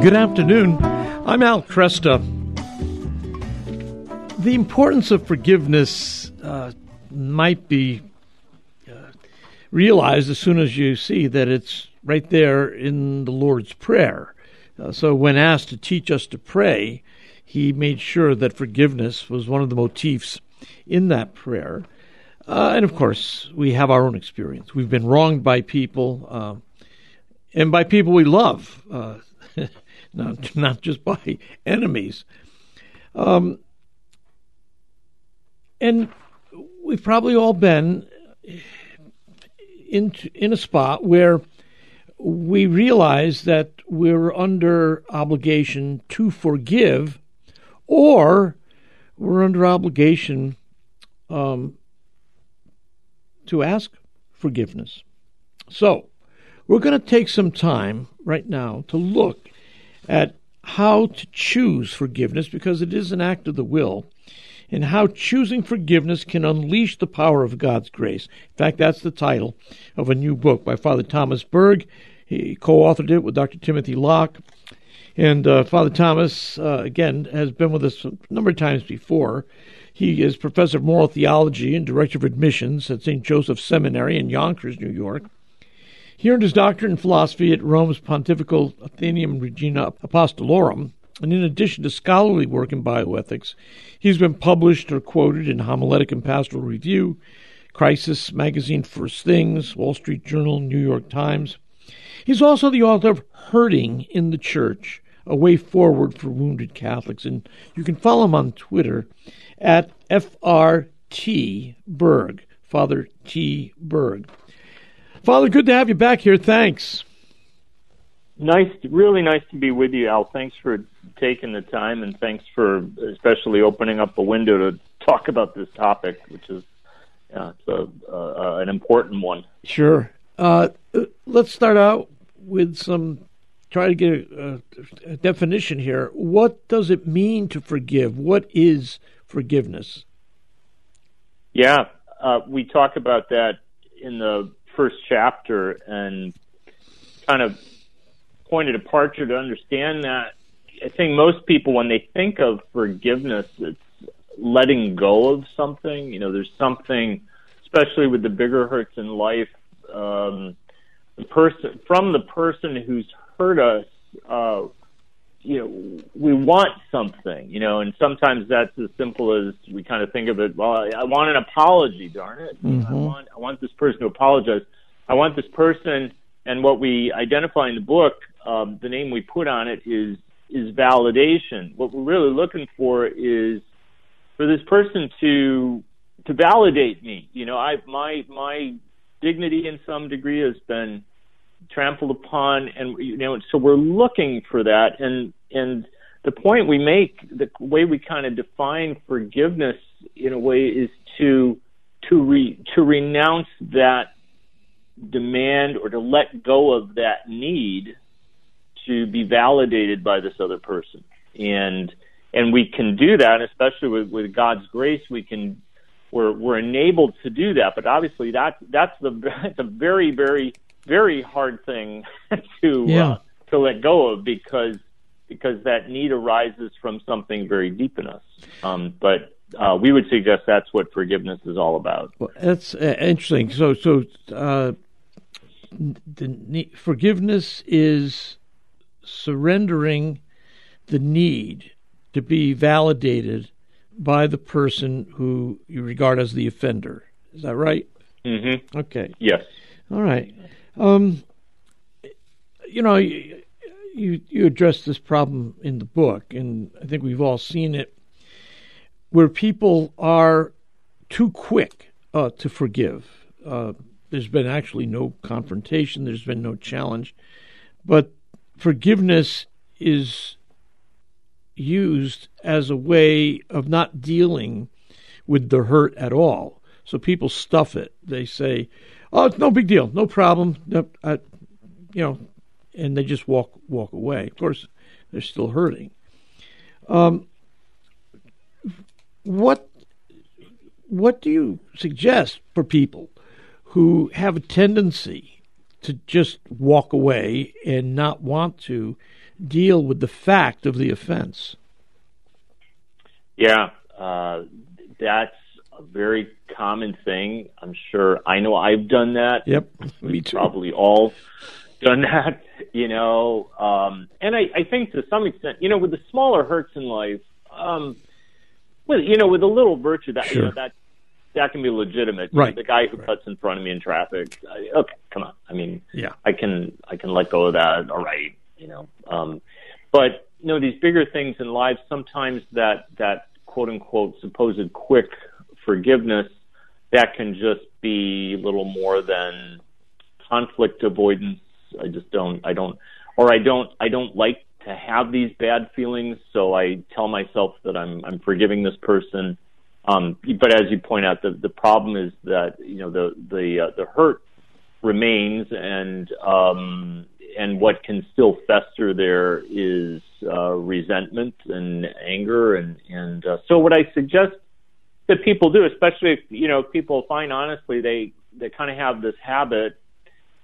Good afternoon. I'm Al Kresta. The importance of forgiveness uh, might be uh, realized as soon as you see that it's right there in the Lord's Prayer. Uh, so, when asked to teach us to pray, he made sure that forgiveness was one of the motifs in that prayer. Uh, and of course, we have our own experience. We've been wronged by people, uh, and by people we love, uh, not not just by enemies. Um, and we've probably all been in in a spot where we realize that we're under obligation to forgive, or we're under obligation um, to ask forgiveness. So, we're going to take some time right now to look at how to choose forgiveness because it is an act of the will and how choosing forgiveness can unleash the power of God's grace. In fact, that's the title of a new book by Father Thomas Berg. He co authored it with Dr. Timothy Lock. And uh, Father Thomas, uh, again, has been with us a number of times before. He is professor of moral theology and director of admissions at St. Joseph Seminary in Yonkers, New York. He earned his doctorate in philosophy at Rome's Pontifical Athenaeum Regina Apostolorum, and in addition to scholarly work in bioethics, he's been published or quoted in Homiletic and Pastoral Review, Crisis Magazine First Things, Wall Street Journal, New York Times. He's also the author of Hurting in the Church, A Way Forward for Wounded Catholics, and you can follow him on Twitter at FRT Berg, Father T. Berg. Father, good to have you back here. Thanks. Nice, really nice to be with you, Al. Thanks for taking the time, and thanks for especially opening up a window to talk about this topic, which is yeah, it's a, uh, an important one. Sure. Uh, let's start out with some try to get a, a, definition here. What does it mean to forgive? What is forgiveness? Yeah, uh, we talk about that in the first chapter and kind of point of departure to understand that. I think most people, when they think of forgiveness, it's letting go of something. You know, there's something, especially with the bigger hurts in life, um, the person from the person who's hurt us. Uh, you know, we want something, you know, and sometimes that's as simple as we kind of think of it. Well, I, I want an apology, darn it. Mm-hmm. I want, I want this person to apologize. I want this person, and what we identify in the book, um, the name we put on it is is validation. What we're really looking for is for this person to to validate me. You know, I my my dignity in some degree has been trampled upon, and you know, so we're looking for that. And and the point we make, the way we kind of define forgiveness in a way is to to re, to renounce that demand or to let go of that need to be validated by this other person. And and we can do that, especially with, with God's grace, we can we're we're enabled to do that. But obviously, that that's the that's a very very very hard thing to uh, yeah. uh, to let go of because because that need arises from something very deep in us. Um, but uh, we would suggest that's what forgiveness is all about. Well, that's uh, interesting. So, so uh, the forgiveness is surrendering the need to be validated by the person who you regard as the offender. Is that right? Mm-hmm. Okay. Yes. All right. Um, you know, you, you you address this problem in the book, and I think we've all seen it, where people are too quick uh, to forgive. Uh, there's been actually no confrontation. There's been no challenge, but forgiveness is used as a way of not dealing with the hurt at all. So people stuff it. They say, "Oh, it's no big deal, no problem," I, you know, and they just walk walk away. Of course, they're still hurting. Um, what what do you suggest for people who have a tendency to just walk away and not want to deal with the fact of the offense. Yeah, uh, that's a very common thing. I'm sure I know I've done that. Yep, me too. Probably all done that, you know. Um, and I, I think to some extent, you know, with the smaller hurts in life, um, with you know, with a little virtue, that sure. you know, that that can be legitimate. Right. The guy who right. cuts in front of me in traffic. I, okay, come on. I mean, yeah, I can I can let go of that. All right, you know. Um, but you know, these bigger things in life, sometimes that that quote unquote supposed quick forgiveness, that can just be little more than conflict avoidance. I just don't. I don't. Or I don't. I don't like to have these bad feelings, so I tell myself that I'm I'm forgiving this person. Um, but as you point out, the the problem is that you know the the uh, the hurt remains, and um, and what can still fester there is uh, resentment and anger, and and uh, so what I suggest that people do, especially if you know people find honestly they they kind of have this habit,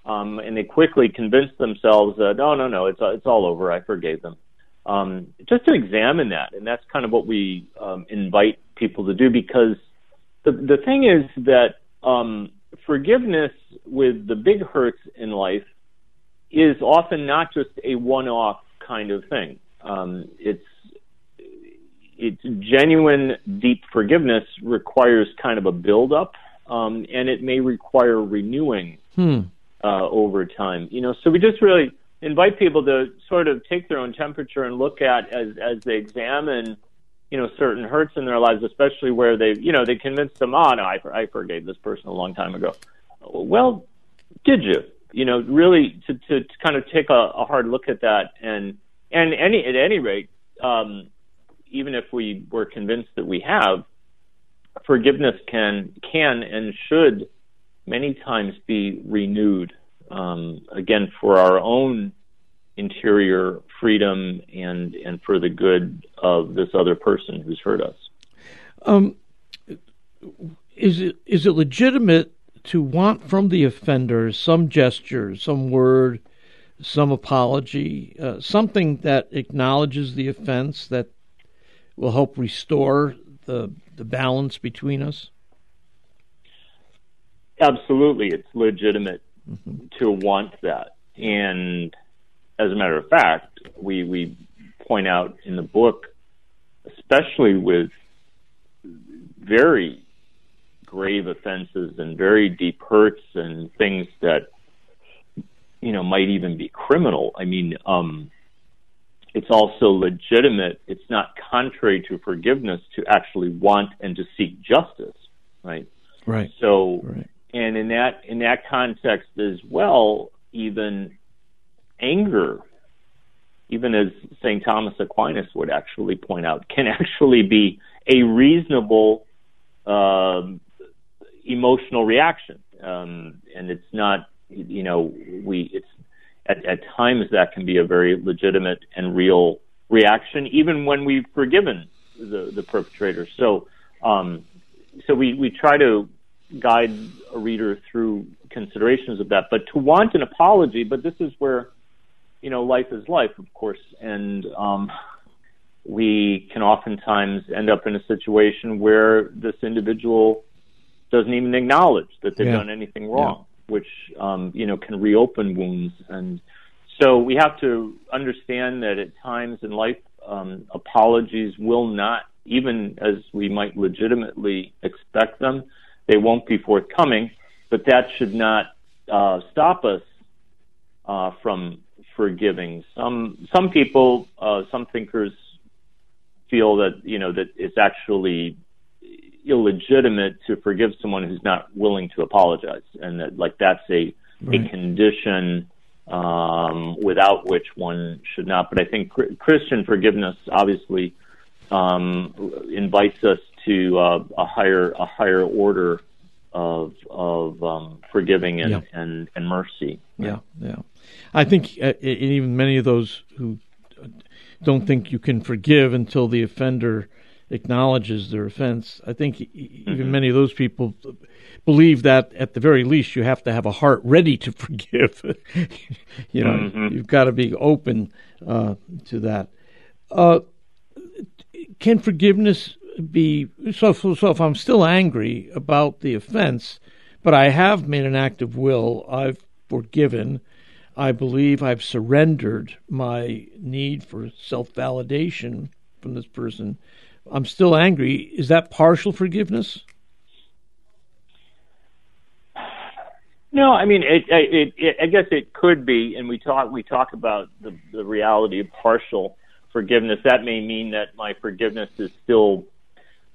um, and they quickly convince themselves that no no no it's it's all over I forgave them. Um, just to examine that, and that's kind of what we um, invite people to do because the the thing is that um, forgiveness with the big hurts in life is often not just a one-off kind of thing. Um, it's it's genuine deep forgiveness requires kind of a build-up, um, and it may require renewing hmm. uh, over time. You know, so we just really invite people to sort of take their own temperature and look at as as they examine you know certain hurts in their lives, especially where they you know they convinced them, oh no, I, I forgave this person a long time ago. Well, did you? You know, really to to, to kind of take a, a hard look at that and and any at any rate, um, even if we were convinced that we have, forgiveness can can and should many times be renewed um, again for our own interior freedom and and for the good of this other person who's hurt us. Um, is it is it legitimate to want from the offender some gesture, some word, some apology, uh, something that acknowledges the offense that will help restore the the balance between us? Absolutely, it's legitimate mm-hmm. to want that, and as a matter of fact, we we point out in the book, especially with very grave offenses and very deep hurts and things that you know might even be criminal. I mean, um, it's also legitimate. It's not contrary to forgiveness to actually want and to seek justice, right? Right. So, right. and in that in that context as well, even anger, even as St. Thomas Aquinas would actually point out, can actually be a reasonable um, emotional reaction. Um, and it's not, you know, we, it's, at, at times that can be a very legitimate and real reaction, even when we've forgiven the, the perpetrator. So, um, so we, we try to guide a reader through considerations of that. But to want an apology, but this is where you know, life is life, of course, and um, we can oftentimes end up in a situation where this individual doesn't even acknowledge that they've yeah. done anything wrong. Which um, you know can reopen wounds. And so we have to understand that at times in life, um, apologies will not, even as we might legitimately expect them, they won't be forthcoming. But that should not uh, stop us uh, from forgiving. Some some people, uh, some thinkers feel that you know that it's actually illegitimate to forgive someone who's not willing to apologize, and that like that's a right. a condition um, without which one should not. But I think Christian forgiveness obviously um, invites us to uh, a higher a higher order of of um, forgiving and, yeah. and and mercy. Yeah, yeah. I think uh, even many of those who don't think you can forgive until the offender acknowledges their offense. I think even mm-hmm. many of those people believe that at the very least you have to have a heart ready to forgive. you know, mm-hmm. you've got to be open uh, to that. Uh, can forgiveness be so, so? So if I'm still angry about the offense, but I have made an act of will, I've forgiven. I believe I've surrendered my need for self validation from this person. I'm still angry. Is that partial forgiveness? No, I mean, it, it, it, I guess it could be, and we talk we talk about the, the reality of partial forgiveness. That may mean that my forgiveness is still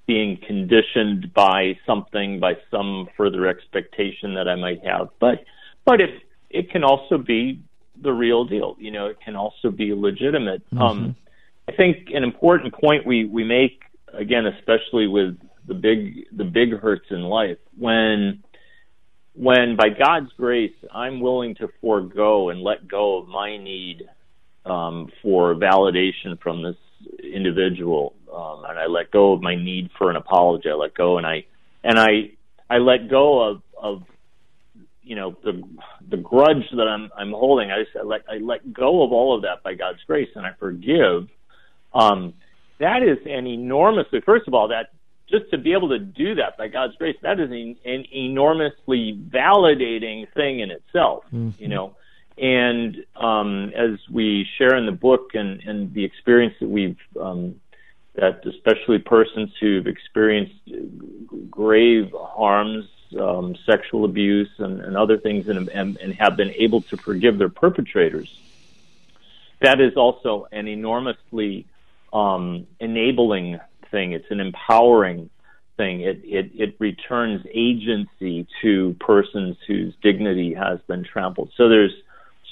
being conditioned by something, by some further expectation that I might have. But but if it can also be the real deal. You know, it can also be legitimate. Mm-hmm. Um, I think an important point we we make again, especially with the big the big hurts in life, when when by God's grace I'm willing to forego and let go of my need um, for validation from this individual, um, and I let go of my need for an apology. I let go, and I and I I let go of of you know the the grudge that I'm I'm holding. I just I let I let go of all of that by God's grace, and I forgive. Um, that is an enormously first of all that just to be able to do that by God's grace that is an, an enormously validating thing in itself. Mm-hmm. You know, and um, as we share in the book and and the experience that we've um, that especially persons who've experienced grave harms um, sexual abuse and, and other things and, and, and have been able to forgive their perpetrators, that is also an enormously um, enabling thing. It's an empowering thing. It, it, it returns agency to persons whose dignity has been trampled. So there's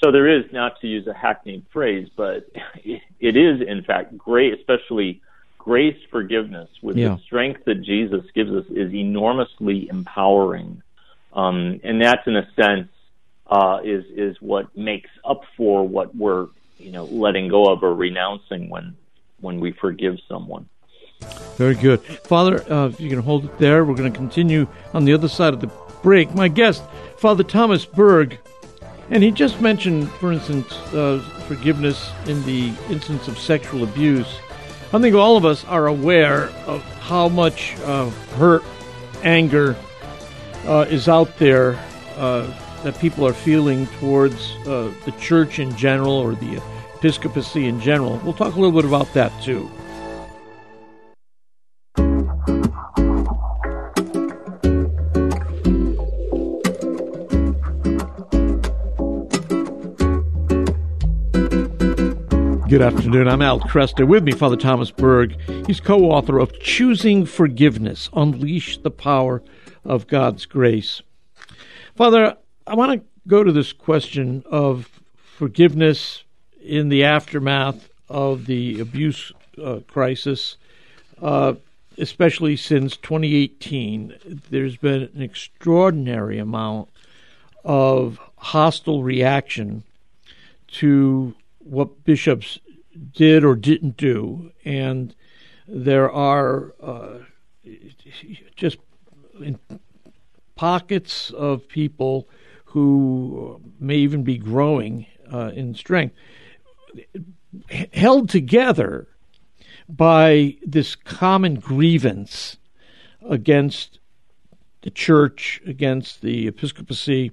so there is not to use a hackneyed phrase, but it is in fact great, especially grace forgiveness with yeah. the strength that Jesus gives us is enormously empowering. Um, and that, in a sense, uh, is is what makes up for what we're you know letting go of or renouncing when when we forgive someone. Very good, Father. Uh, if you can hold it there, we're going to continue on the other side of the break. My guest, Father Thomas Berg, and he just mentioned, for instance, uh, forgiveness in the instance of sexual abuse. I think all of us are aware of how much uh, hurt, anger uh, is out there uh, that people are feeling towards uh, the church in general or the episcopacy in general. We'll talk a little bit about that too. Good afternoon. I'm Al Kresta. With me, Father Thomas Berg. He's co author of Choosing Forgiveness Unleash the Power of God's Grace. Father, I want to go to this question of forgiveness in the aftermath of the abuse uh, crisis, uh, especially since 2018. There's been an extraordinary amount of hostile reaction to what bishops did or didn't do, and there are uh, just pockets of people who may even be growing uh, in strength, held together by this common grievance against the church, against the episcopacy.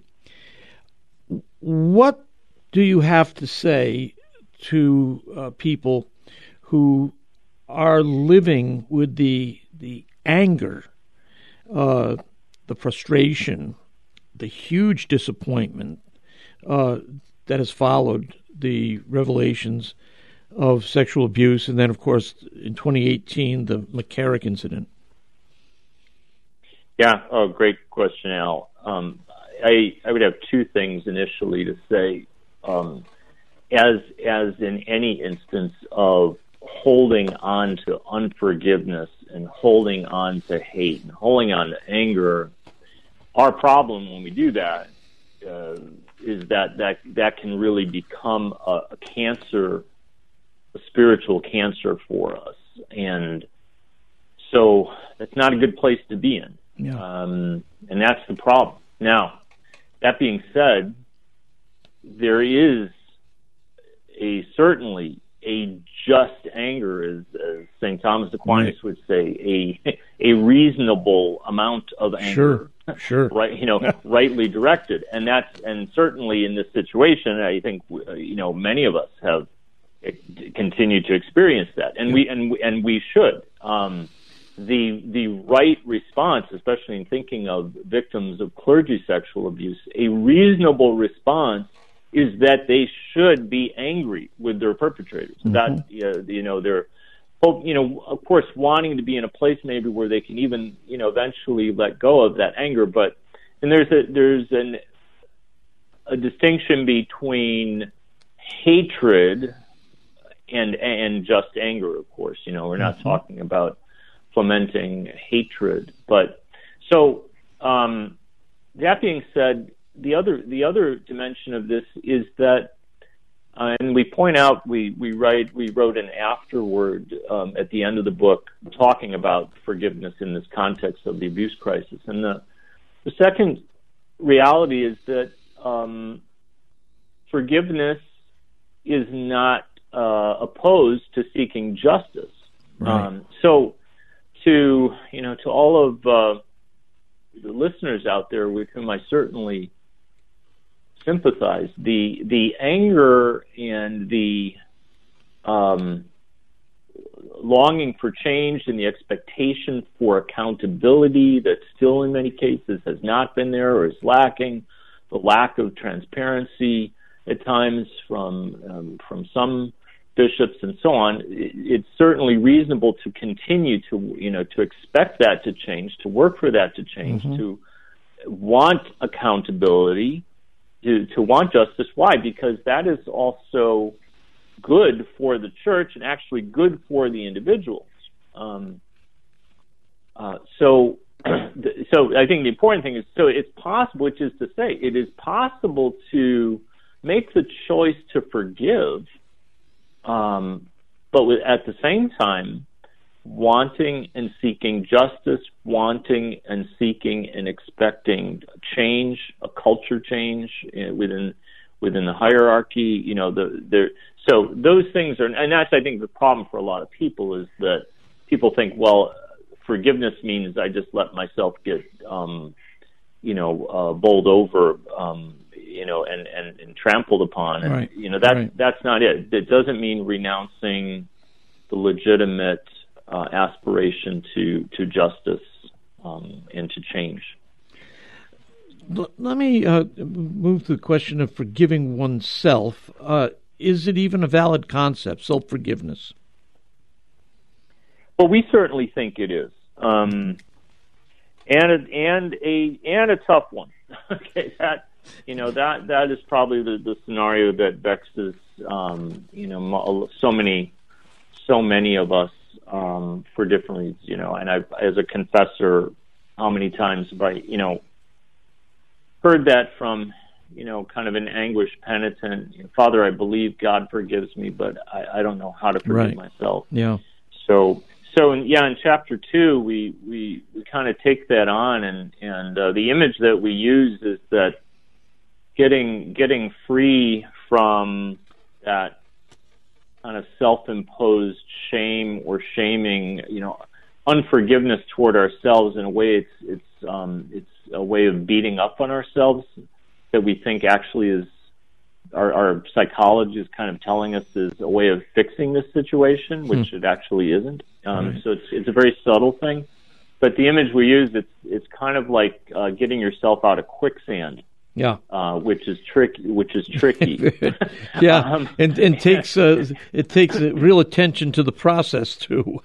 What do you have to say to uh, people who are living with the the anger, uh, the frustration, the huge disappointment uh, that has followed the revelations of sexual abuse, and then, of course, in 2018, the McCarrick incident. Yeah, oh, great question, Al. Um, I I would have two things initially to say. Um, as as in any instance of holding on to unforgiveness and holding on to hate and holding on to anger, our problem when we do that uh, is that that that can really become a, a cancer, a spiritual cancer for us, and so that's not a good place to be in. Yeah. Um, and that's the problem. Now, that being said, there is a certainly a just anger, as, as St. Thomas Aquinas Right. would say, a a reasonable amount of anger Sure. Sure. right you know rightly directed. And that's and certainly in this situation i think you know many of us have continued to experience that. And we and we, and we should. Um the the right response especially in thinking of victims of clergy sexual abuse a reasonable response is that they should be angry with their perpetrators. That uh, you know they're hope you know of course wanting to be in a place maybe where they can even you know eventually let go of that anger but and there's a there's an a distinction between hatred and and just anger of course you know we're not talking about fomenting hatred but so um that being said the other the other dimension of this is that uh, and we point out we we write we wrote an afterword um, at the end of the book talking about forgiveness in this context of the abuse crisis. And the the second reality is that um, forgiveness is not uh, opposed to seeking justice. Right. Um, so to you know to all of uh, the listeners out there with whom I certainly sympathize. The the anger and the um, longing for change and the expectation for accountability that still in many cases has not been there or is lacking, the lack of transparency at times from um, from some bishops and so on. It, it's certainly reasonable to continue to you know to expect that to change, to work for that to change, to want accountability to, to want justice. Why? Because that is also good for the church and actually good for the individuals. Um, uh, so, so I think the important thing is so it's possible, which is to say, it is possible to make the choice to forgive, um, but at the same time, wanting and seeking justice, wanting and seeking and expecting change, a culture change uh, within within the hierarchy. You know, the there. So those things are, and that's I think the problem for a lot of people is that people think, well, forgiveness means I just let myself get, um, you know, uh, bowled over, um, you know, and, and, and trampled upon, and Right. you know that's Right. that's not it. It doesn't mean renouncing the legitimate uh, aspiration to to justice um, and to change. L- let me uh, move to the question of forgiving oneself. Uh, is it even a valid concept, self forgiveness? Well, we certainly think it is, um, and a, and a and a tough one. okay, that you know that that is probably the, the scenario that vexes um, you know so many so many of us um, for different reasons. You know, and I as a confessor, how many times have I you know heard that from you know kind of an anguished penitent, Father, I believe God forgives me, but I, I don't know how to forgive Right. myself. Yeah. So, so in, yeah, in chapter two, we we, we kind of take that on, and and uh, the image that we use is that getting getting free from that kind of self-imposed shame or shaming, you know, unforgiveness toward ourselves. In a way, it's it's um, it's a way of beating up on ourselves that we think actually is our, our psychology is kind of telling us is a way of fixing this situation, which it actually isn't. Um, Right. So it's it's a very subtle thing, but the image we use it's it's kind of like uh, getting yourself out of quicksand, Yeah. uh, which is tricky. Which is tricky. yeah, Um, and and takes uh, it takes uh, real attention to the process too.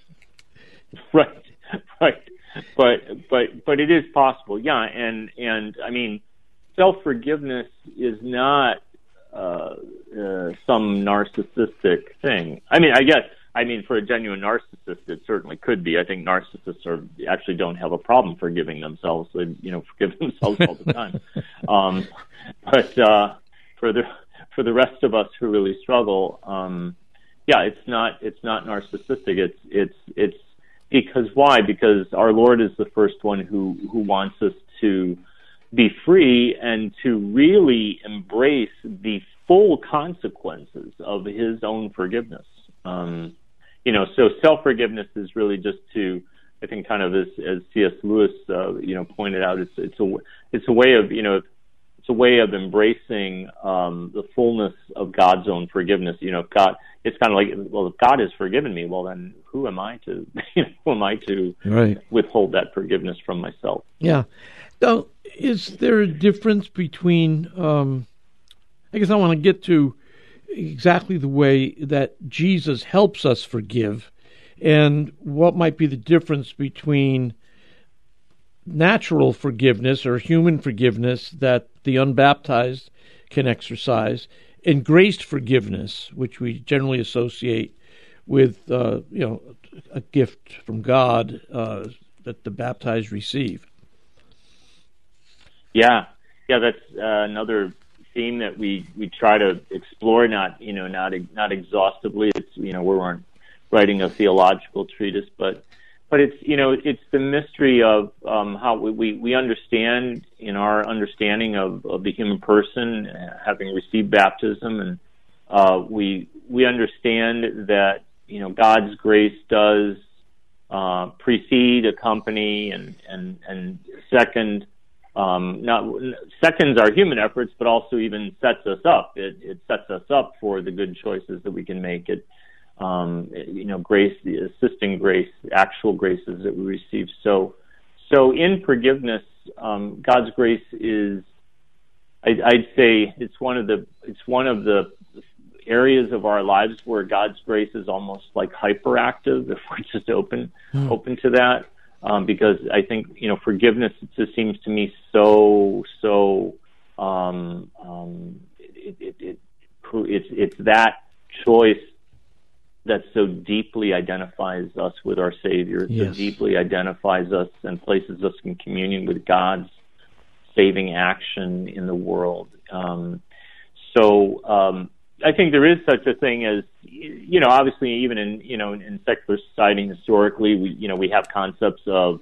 right, right. But but but it is possible, yeah. And and I mean, self forgiveness is not uh, uh, some narcissistic thing. I mean, I guess. I mean, for a genuine narcissist, it certainly could be. I think narcissists are actually don't have a problem forgiving themselves. They, you know, forgive themselves all the time. um, but uh, for the for the rest of us who really struggle, um, yeah, it's not it's not narcissistic. It's it's it's because why? Because our Lord is the first one who who wants us to be free and to really embrace the full consequences of His own forgiveness. Um, you know, so self forgiveness is really just to, I think, kind of as, as C.S. Lewis, uh, you know, pointed out, it's it's a it's a way of you know it's a way of embracing um, the fullness of God's own forgiveness. You know, if God, it's kind of like, well, if God has forgiven me, well, then who am I to, you know, who am I to right. withhold that forgiveness from myself? Yeah. Now, is there a difference between? Um, I guess I want to get to exactly the way that Jesus helps us forgive, and what might be the difference between natural forgiveness or human forgiveness that the unbaptized can exercise, and graced forgiveness, which we generally associate with uh, you know a gift from God uh, that the baptized receive. Yeah, yeah, that's uh, another theme that we we try to explore. Not you know not not exhaustively. It's you know we weren't writing a theological treatise, but but it's you know it's the mystery of um, how we, we, we understand in our understanding of, of the human person having received baptism and uh, we we understand that you know God's grace does uh, precede, accompany, and and and second. Um, not seconds our human efforts, but also even sets us up. It, it sets us up for the good choices that we can make. It um, you know, grace, the assisting grace, actual graces that we receive. So, so in forgiveness, um, God's grace is, I'd, I'd say, it's one of the, it's one of the areas of our lives where God's grace is almost like hyperactive if we're just open, mm. open to that. Um, because I think you know forgiveness it just seems to me so so um, um, it, it, it, it's it's that choice that so deeply identifies us with our Savior, yes. so deeply identifies us and places us in communion with God's saving action in the world. Um, so um, I think there is such a thing as you know, obviously, even in you know in secular society historically, we you know we have concepts of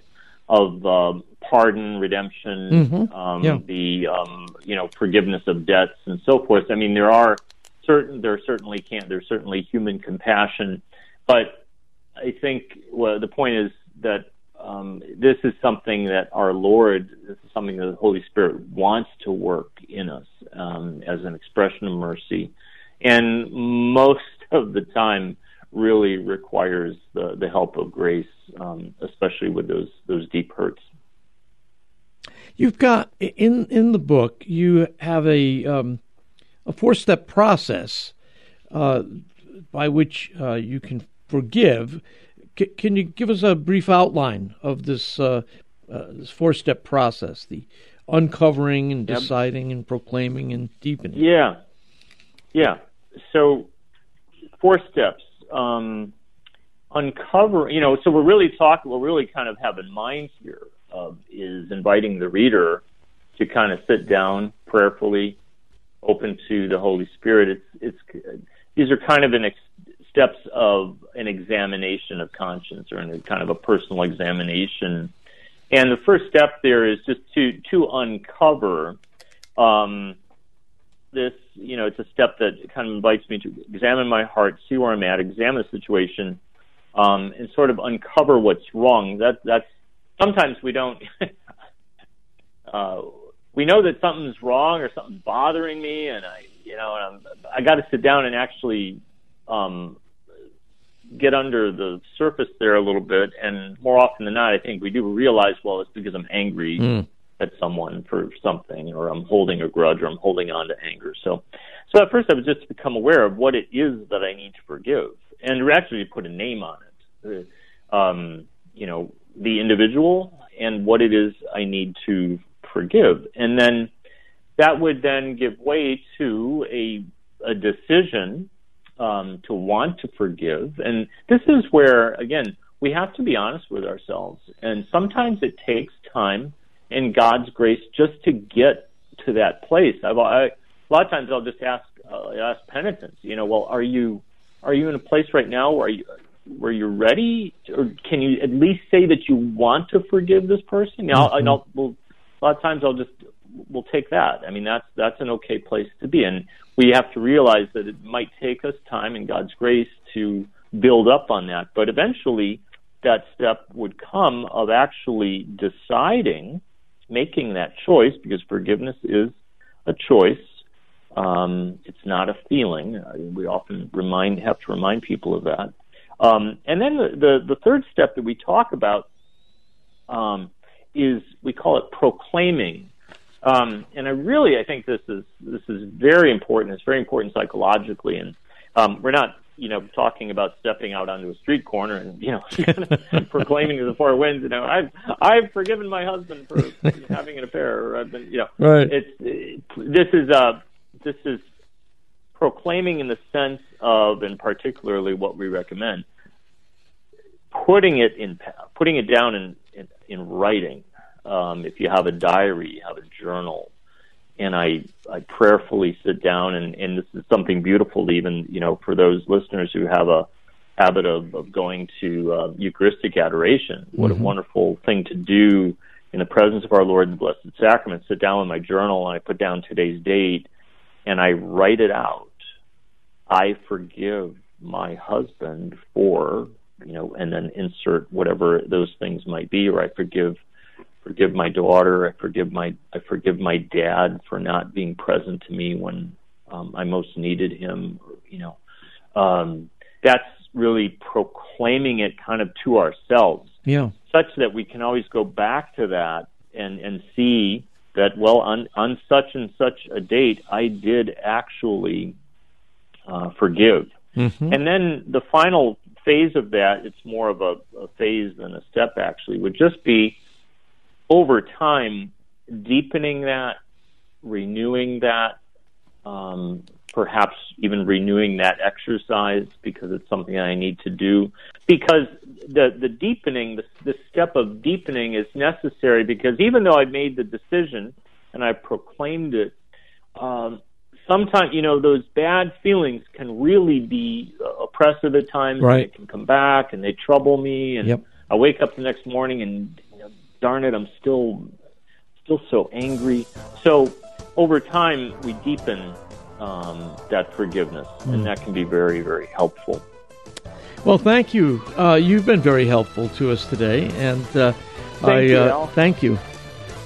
of um, pardon, redemption, mm-hmm. um, yeah. the um, you know forgiveness of debts, and so forth. I mean, there are certain there certainly can't there's certainly human compassion, but I think well, the point is that um, this is something that our Lord, this is something that the Holy Spirit wants to work in us um, as an expression of mercy, and most of the time really requires the, the help of grace, um, especially with those those deep hurts. You've got in in the book you have a um, a four step process uh, by which uh, you can forgive. C- can you give us a brief outline of this, uh, uh this four step process? The uncovering and deciding yep. and proclaiming and deepening. Yeah. Yeah. So, four steps. Um, uncover, you know, so we're really talking, we're really kind of have in mind here is inviting the reader to kind of sit down prayerfully open to the Holy Spirit. It's it's these are kind of an ex- steps of an examination of conscience or in kind of a personal examination. And the first step there is just to to uncover um, this. You know, it's a step that kind of invites me to examine my heart, see where I'm at, examine the situation, um, and sort of uncover what's wrong. That that's sometimes we don't. uh, we know that something's wrong or something's bothering me, and I, you know, and I'm, I got to sit down and actually um, get under the surface there a little bit. And more often than not, I think we do realize, well, it's because I'm angry mm. At someone for something, or I'm holding a grudge, or I'm holding on to anger. So, so at first, I was just to become aware of what it is that I need to forgive, and actually put a name on it. Uh, um, you know, the individual and what it is I need to forgive. And then that would then give way to a, a decision um, to want to forgive. And this is where, again, we have to be honest with ourselves. And sometimes it takes time and God's grace just to get to that place. I've, I, a lot of times I'll just ask, uh, ask penitents, you know, well, are you, are you in a place right now where you, where you're ready, or can you at least say that you want to forgive this person? Now, mm-hmm. I'll, will a lot of times I'll just we'll take that. I mean, that's that's an okay place to be, and we have to realize that it might take us time and God's grace to build up on that. But eventually, that step would come of actually deciding, making that choice, because forgiveness is a choice. Um, it's not a feeling. We often remind have to remind people of that. Um, and then the, the, the third step that we talk about um, is we call it proclaiming. Um, and I really I think this is this is very important. It's very important psychologically, and um, we're not you know talking about stepping out onto a street corner and you know proclaiming to the four winds. You know, I've I've forgiven my husband for having an affair, or I've been you know. Right. It's it, this is uh this is proclaiming in the sense of, and particularly what we recommend, putting it in putting it down in in, in writing um, if you have a diary, you have a journal, and I I prayerfully sit down and and this is something beautiful even you know for those listeners who have a habit of, of going to uh, Eucharistic adoration. What mm-hmm. a wonderful thing to do in the presence of our Lord in the Blessed Sacrament. Sit down with my journal and I put down today's date and I write it out. I forgive my husband for, you know, and then insert whatever those things might be, or I forgive forgive my daughter. I forgive my I forgive my dad for not being present to me when um, I most needed him. You know, um, that's really proclaiming it kind of to ourselves, yeah, such that we can always go back to that and and see that well on on such and such a date I did actually uh, forgive. Mm-hmm. And then the final phase of that, it's more of a, a phase than a step actually, would just be over time, deepening that, renewing that, um, perhaps even renewing that exercise because it's something I need to do. Because the the deepening, the, the step of deepening is necessary because even though I made the decision and I proclaimed it, um, sometimes you know those bad feelings can really be oppressive at times. Right. They can come back and they trouble me, and yep. I wake up the next morning and darn it, I'm still still so angry. So over time, we deepen um, that forgiveness, mm. and that can be very, very helpful. Well, thank you. Uh, you've been very helpful to us today, and uh, thank I you, uh, thank you.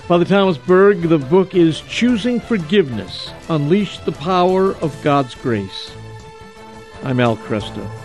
Father Thomas Berg, the book is Choosing Forgiveness Unleash the Power of God's Grace. I'm Al Kresta.